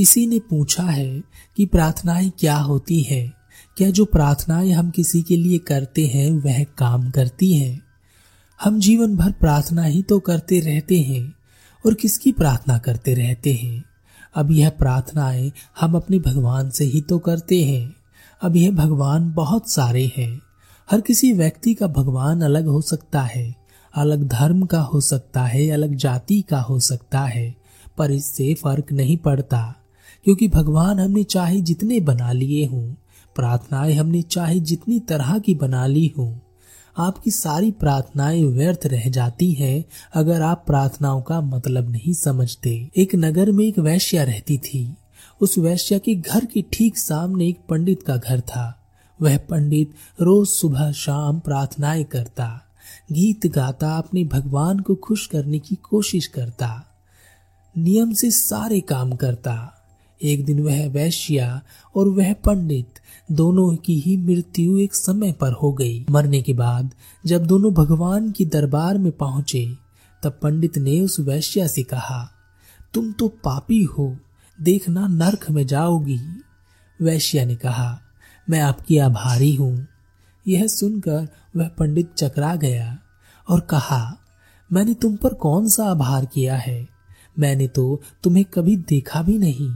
किसी ने पूछा है कि प्रार्थनाएँ क्या होती है? क्या जो प्रार्थनाएँ हम किसी के लिए करते हैं, वह काम करती हैं? हम जीवन भर प्रार्थना ही तो करते रहते हैं, और किसकी प्रार्थना करते रहते हैं? अब यह प्रार्थनाएँ हम अपने भगवान से ही तो करते हैं। अब यह भगवान बहुत सारे हैं। हर किसी व्यक्ति का भगवान अलग हो सकता है। अलग धर्म का हो सकता है, अलग जाति का हो सकता है, पर इससे फ़र्क नहीं पड़ता। क्योंकि भगवान हमने चाहे जितने बना लिए हों, प्रार्थनाएँ हमने चाहे जितनी तरह की बना ली हों, आपकी सारी प्रार्थनाएँ व्यर्थ रह जाती हैं अगर आप प्रार्थनाओं का मतलब नहीं समझते। एक नगर में एक वैश्या रहती थी। उस वैश्या के घर के ठीक सामने एक पंडित का घर था। वह पंडित रोज सुबह शाम प्रार्थनाएँ करता। गीत गाता, अपने भगवान को खुश करने की कोशिश करता। नियम से सारे काम करता। एक दिन वह वैश्या और वह पंडित दोनों की ही मृत्यु एक समय पर हो गई। मरने के बाद जब दोनों भगवान की दरबार में पहुँचे, तब पंडित ने उस वैश्या से कहा, तुम तो पापी हो, देखना नरक में जाओगी। वैश्या ने कहा, मैं आपकी आभारी हूँ। यह सुनकर वह पंडित चकरा गया और कहा, मैंने तुम पर कौन सा आभार किया है? मैंने तो तुम्हें कभी देखा भी नहीं।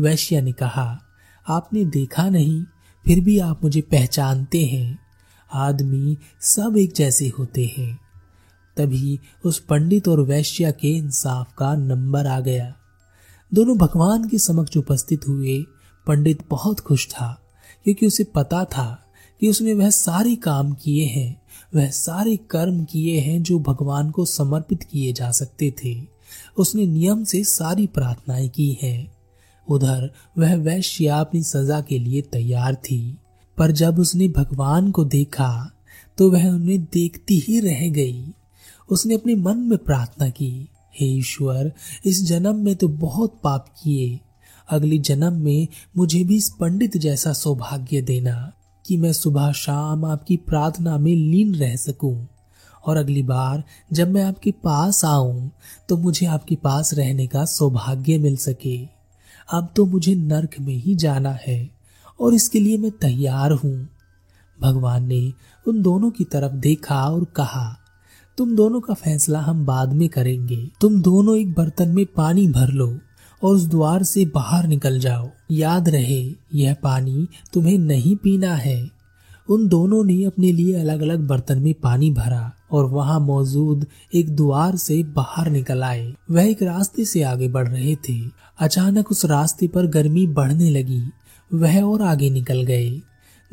वैश्या ने कहा, आपने देखा नहीं, फिर भी आप मुझे पहचानते हैं। आदमी सब एक जैसे होते हैं। तभी उस पंडित और वैश्या के इंसाफ का नंबर आ गया। दोनों भगवान के समक्ष उपस्थित हुए। पंडित बहुत खुश था, क्योंकि उसे पता था कि उसने वह सारे काम किए हैं, वह सारे कर्म किए हैं जो भगवान को समर्पित किए जा सकते थे। उसने नियम से सारी प्रार्थनाएँ की हैं। उधर वह वैश्या अपनी सजा के लिए तैयार थी। पर जब उसने भगवान को देखा तो वह उन्हें देखती ही रह गई। उसने अपने मन में प्रार्थना की, हे ईश्वर, इस जन्म में तो बहुत पाप किए। अगली जन्म में मुझे भी इस पंडित जैसा सौभाग्य देना कि मैं सुबह शाम आपकी प्रार्थना में लीन रह सकूँ। और अगली बार जब मैं आपके पास आऊँ तो मुझे आपके पास रहने का सौभाग्य मिल सके। अब तो मुझे नरक में ही जाना है और इसके लिए मैं तैयार हूँ। भगवान ने उन दोनों की तरफ़ देखा और कहा, तुम दोनों का फैसला हम बाद में करेंगे। तुम दोनों एक बर्तन में पानी भर लो और उस द्वार से बाहर निकल जाओ। याद रहे, यह पानी तुम्हें नहीं पीना है। उन दोनों ने अपने लिए अलग अलग बर्तन में पानी भरा और वहाँ मौजूद एक द्वार से बाहर निकल आए। वह एक रास्ते से आगे बढ़ रहे थे। अचानक उस रास्ते पर गर्मी बढ़ने लगी। वह और आगे निकल गए।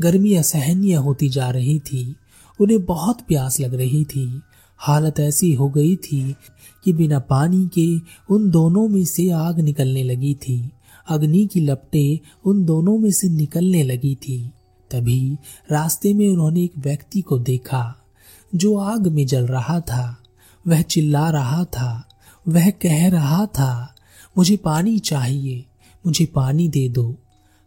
गर्मी असहनीय होती जा रही थी। उन्हें बहुत प्यास लग रही थी। हालत ऐसी हो गई थी कि बिना पानी के उन दोनों में से आग निकलने लगी थी। अग्नि की लपटे उन दोनों में से निकलने लगी थी। तभी रास्ते में उन्होंने एक व्यक्ति को देखा, जो आग में जल रहा था। वह चिल्ला रहा था। वह कह रहा था मुझे पानी चाहिए, मुझे पानी दे दो।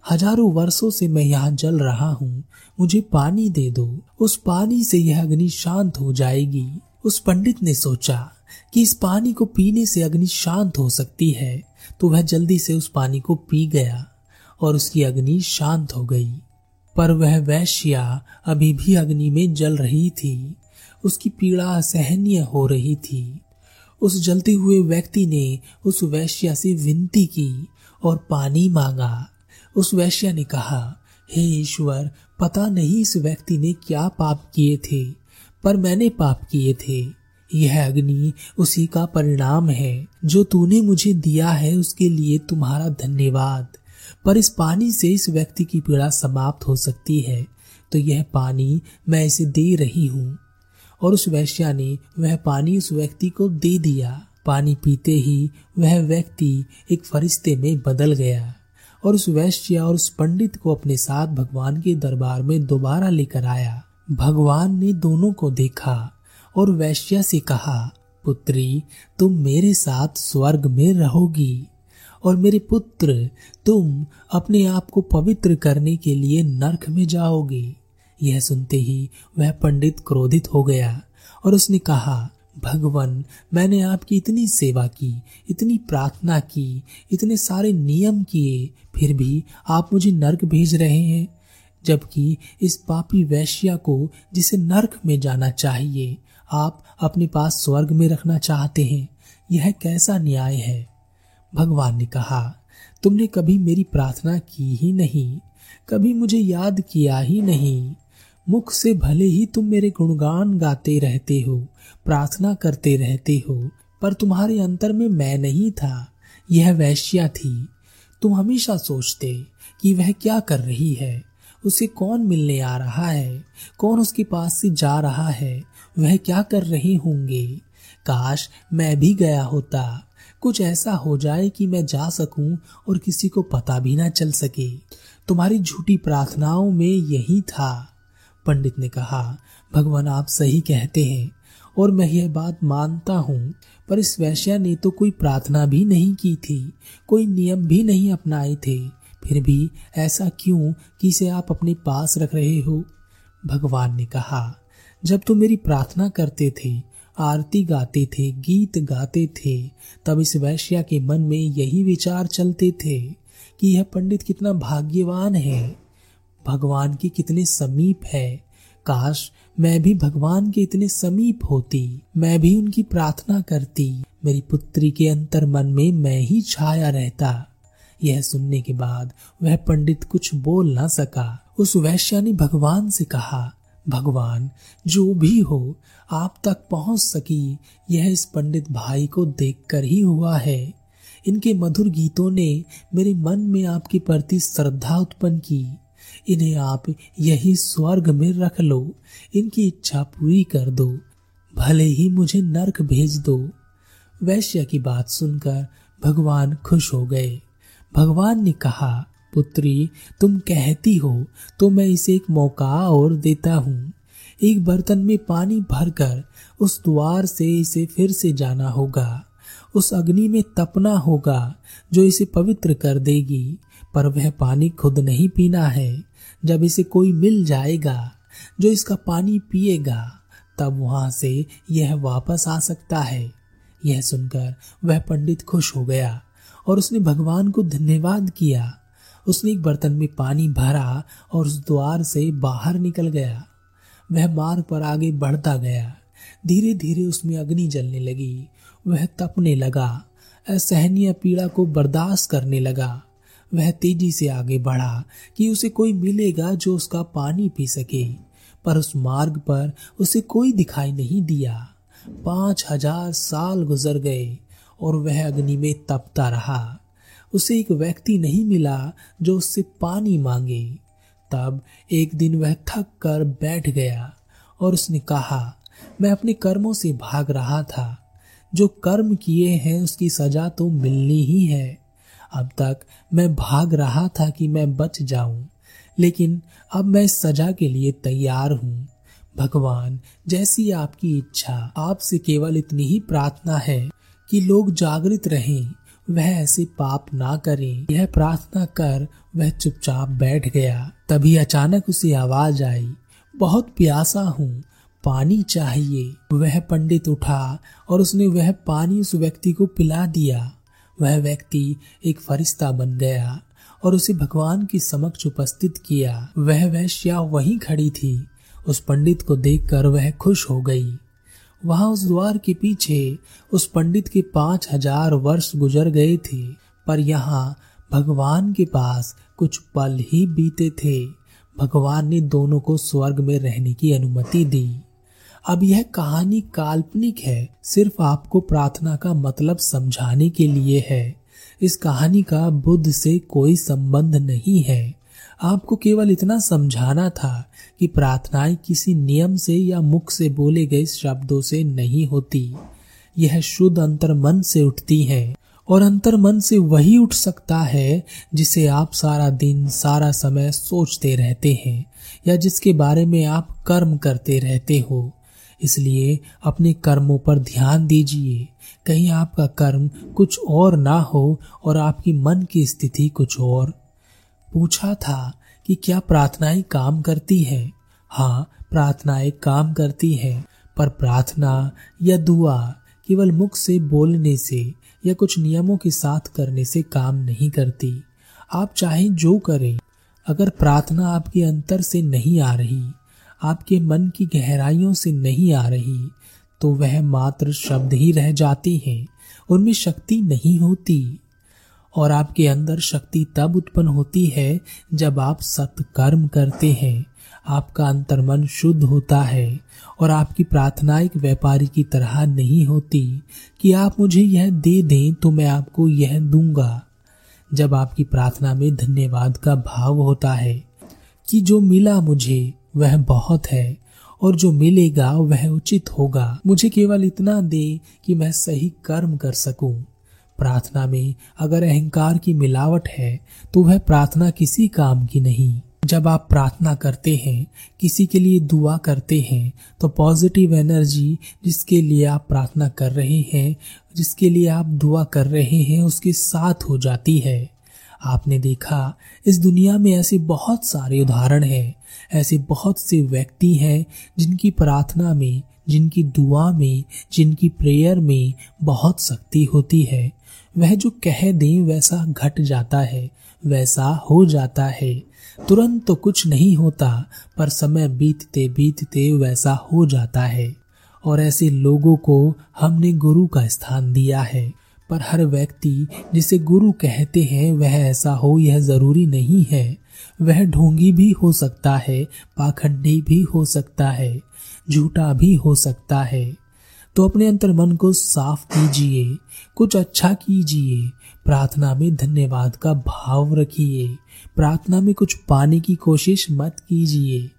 हज़ारों वर्षों से मैं यहाँ जल रहा हूँ, मुझे पानी दे दो। उस पानी से यह अग्नि शांत हो जाएगी। उस पंडित ने सोचा कि इस पानी को पीने से अग्नि शांत हो सकती है तो वह जल्दी से उस पानी को पी गया और उसकी अग्नि शांत हो गई। पर वह वैश्या अभी भी अग्नि में जल रही थी। उसकी पीड़ा असहनीय हो रही थी। उस जलते हुए व्यक्ति ने उस वैश्या से विनती की और पानी मांगा। उस वैश्या ने कहा, हे ईश्वर, पता नहीं इस व्यक्ति ने क्या पाप किए थे, पर मैंने पाप किए थे। यह अग्नि उसी का परिणाम है, जो तूने मुझे दिया है, उसके लिए तुम्हारा धन्यवाद। पर इस पानी से इस व्यक्ति की पीड़ा समाप्त हो सकती है तो यह पानी मैं इसे दे रही हूँ। और उस वैश्या ने वह पानी उस व्यक्ति को दे दिया। पानी पीते ही वह व्यक्ति एक फरिश्ते में बदल गया और उस वैश्या और उस पंडित को अपने साथ भगवान के दरबार में दोबारा लेकर आया। भगवान ने दोनों को देखा और वैश्या से कहा, पुत्री, तुम मेरे साथ स्वर्ग में रहोगी और मेरे पुत्र, तुम अपने आप को पवित्र करने के लिए नरक में जाओगे। यह सुनते ही वह पंडित क्रोधित हो गया और उसने कहा, भगवान, मैंने आपकी इतनी सेवा की, इतनी प्रार्थना की, इतने सारे नियम किए, फिर भी आप मुझे नर्क भेज रहे हैं, जबकि इस पापी वैश्या को जिसे नर्क में जाना चाहिए, आप अपने पास स्वर्ग में रखना चाहते हैं, यह कैसा न्याय है? भगवान ने कहा, तुमने कभी मेरी प्रार्थना की ही नहीं, कभी मुझे याद किया ही नहीं मुख से भले ही तुम मेरे गुणगान गाते रहते हो, प्रार्थना करते रहते हो, पर तुम्हारे अंतर में मैं नहीं था। यह वैश्या थी। तुम हमेशा सोचते कि वह क्या कर रही है, उसे कौन मिलने आ रहा है, कौन उसके पास से जा रहा है, वह क्या कर रहे होंगे। काश मैं भी गया होता। कुछ ऐसा हो जाए कि मैं जा सकूँ और किसी को पता भी ना चल सके। तुम्हारी झूठी प्रार्थनाओं में यही था। पंडित ने कहा, भगवान, आप सही कहते हैं और मैं यह बात मानता हूँ, पर इस वैश्या ने तो कोई प्रार्थना भी नहीं की थी, कोई नियम भी नहीं अपनाए थे। फिर भी ऐसा क्यों कि इसे आप अपने पास रख रहे हो? भगवान ने कहा, जब तुम मेरी प्रार्थना करते थे, आरती गाते थे, गीत गाते थे, तब इस वैश्या के मन में यही विचार चलते थे कि यह पंडित कितना भाग्यवान है। भगवान के कितने समीप है। काश मैं भी भगवान के इतने समीप होती। मैं भी उनकी प्रार्थना करती। मेरी पुत्री के अंतर मन में मैं ही छाया रहता। यह सुनने के बाद वह पंडित कुछ बोल ना सका। उस वैश्या ने भगवान से कहा, भगवान, जो भी हो, आप तक पहुँच सकी। यह इस पंडित भाई को देखकर ही हुआ है। इनके मधुर गीतों ने मेरे मन में आपके प्रति श्रद्धा उत्पन्न की। इन्हें आप यही स्वर्ग में रख लो। इनकी इच्छा पूरी कर दो। भले ही मुझे नरक भेज दो। वैश्य की बात सुनकर भगवान खुश हो गए। भगवान ने कहा, पुत्री, तुम कहती हो तो मैं इसे एक मौका और देता हूँ। एक बर्तन में पानी भरकर उस द्वार से इसे फिर से जाना होगा। उस अग्नि में तपना होगा, जो इसे पवित्र कर देगी। पर वह पानी खुद नहीं पीना है। जब इसे कोई मिल जाएगा, जो इसका पानी पिएगा, तब वहाँ से यह वापस आ सकता है। यह सुनकर वह पंडित खुश हो गया और उसने भगवान को धन्यवाद किया। उसने एक बर्तन में पानी भरा और उस द्वार से बाहर निकल गया। वह मार्ग पर आगे बढ़ता गया। धीरे धीरे उसमें अग्नि जलने लगी। वह तपने लगा। असहनीय पीड़ा को बर्दाश्त करने लगा। वह तेज़ी से आगे बढ़ा कि उसे कोई मिलेगा जो उसका पानी पी सके, पर उस मार्ग पर उसे कोई दिखाई नहीं दिया। पाँच हज़ार साल गुजर गए और वह अग्नि में तपता रहा। उसे एक व्यक्ति नहीं मिला जो उससे पानी मांगे। तब एक दिन वह थक कर बैठ गया और उसने कहा, मैं अपने कर्मों से भाग रहा था। जो कर्म किए हैं उसकी सजा तो मिलनी ही है। अब तक मैं भाग रहा था कि मैं बच जाऊँ, लेकिन अब मैं सजा के लिए तैयार हूँ। भगवान, जैसी आपकी इच्छा, आपसे केवल इतनी ही प्रार्थना है कि लोग जागृत रहें, वह ऐसे पाप ना करें। यह प्रार्थना कर वह चुपचाप बैठ गया। तभी अचानक उसे आवाज़ आई, बहुत प्यासा हूँ, पानी चाहिए। वह पंडित उठा और उसने वह पानी उस व्यक्ति को पिला दिया। वह व्यक्ति एक फरिश्ता बन गया और उसे भगवान की समक्ष उपस्थित किया। वह वैश्या वहीं खड़ी थी। उस पंडित को देखकर वह खुश हो गई। वहाँ उस द्वार के पीछे उस पंडित के पाँच हज़ार वर्ष गुजर गए थे, पर यहाँ भगवान के पास कुछ पल ही बीते थे। भगवान ने दोनों को स्वर्ग में रहने की अनुमति दी। अब यह कहानी काल्पनिक है, सिर्फ़ आपको प्रार्थना का मतलब समझाने के लिए है। इस कहानी का बुद्ध से कोई संबंध नहीं है। आपको केवल इतना समझाना था कि प्रार्थनाएँ किसी नियम से या मुख से बोले गए शब्दों से नहीं होती। यह शुद्ध अंतर मन से उठती है, और अंतर मन से वही उठ सकता है जिसे आप सारा दिन, सारा समय सोचते रहते हैं, या जिसके बारे में आप कर्म करते रहते हो। इसलिए अपने कर्मों पर ध्यान दीजिए। कहीं आपका कर्म कुछ और ना हो और आपकी मन की स्थिति कुछ और। पूछा था कि क्या प्रार्थनाएँ काम करती है? हाँ प्रार्थनाएँ काम करती है, पर प्रार्थना या दुआ केवल मुख से बोलने से या कुछ नियमों के साथ करने से काम नहीं करती। आप चाहे जो करें, अगर प्रार्थना आपके अंतर से नहीं आ रही आपके मन की गहराइयों से नहीं आ रही तो वह मात्र शब्द ही रह जाती हैं, उनमें शक्ति नहीं होती। और आपके अंदर शक्ति तब उत्पन्न होती है जब आप सत्कर्म करते हैं, आपका अंतर्मन शुद्ध होता है, और आपकी प्रार्थना एक व्यापारी की तरह नहीं होती कि आप मुझे यह दे दें तो मैं आपको यह दूँगा। जब आपकी प्रार्थना में धन्यवाद का भाव होता है कि जो मिला मुझे वह बहुत है, और जो मिलेगा वह उचित होगा। मुझे केवल इतना दे कि मैं सही कर्म कर सकूँ। प्रार्थना में अगर अहंकार की मिलावट है तो वह प्रार्थना किसी काम की नहीं। जब आप प्रार्थना करते हैं, किसी के लिए दुआ करते हैं तो पॉजिटिव एनर्जी जिसके लिए आप प्रार्थना कर रहे हैं, जिसके लिए आप दुआ कर रहे हैं, उसके साथ हो जाती है। आपने देखा, इस दुनिया में ऐसे बहुत सारे उदाहरण हैं, ऐसे बहुत से व्यक्ति हैं जिनकी प्रार्थना में, जिनकी दुआ में, जिनकी प्रेयर में बहुत शक्ति होती है। वह जो कह दें वैसा घट जाता है, वैसा हो जाता है। तुरंत तो कुछ नहीं होता, पर समय बीतते बीतते वैसा हो जाता है। और ऐसे लोगों को हमने गुरु का स्थान दिया है। पर हर व्यक्ति जिसे गुरु कहते हैं, वह ऐसा हो, यह ज़रूरी नहीं है। वह ढोंगी भी हो सकता है, पाखंडी भी हो सकता है झूठा भी हो सकता है। तो अपने अंतर मन को साफ़ कीजिए, कुछ अच्छा कीजिए, प्रार्थना में धन्यवाद का भाव रखिए, प्रार्थना में कुछ पाने की कोशिश मत कीजिए।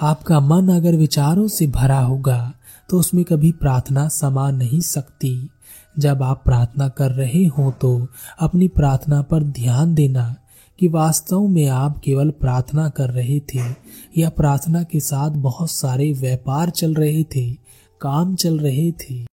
आपका मन अगर विचारों से भरा होगा तो उसमें कभी प्रार्थना समा नहीं सकती। जब आप प्रार्थना कर रहे हो तो अपनी प्रार्थना पर ध्यान देना कि वास्तव में आप केवल प्रार्थना कर रहे थे या प्रार्थना के साथ बहुत सारे व्यापार चल रहे थे, काम चल रहे थे।